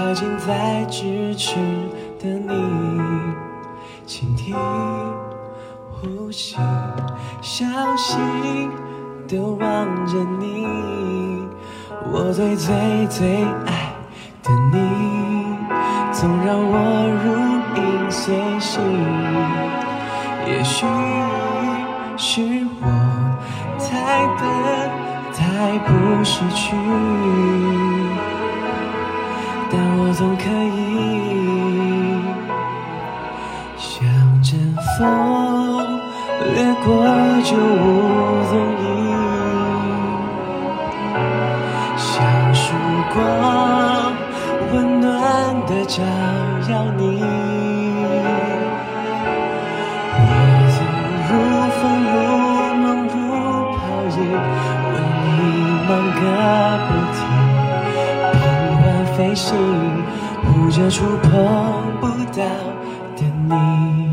靠近在咫尺的你，倾听呼吸，小心地望着你，我最最最爱的你，总让我如影随形。也许是我太笨，太不识趣。总可以像阵风掠过就无踪影，像曙光温暖地照耀你。我总如风如梦如泡影，为你忙个不停。飞行，护着触碰不到的你。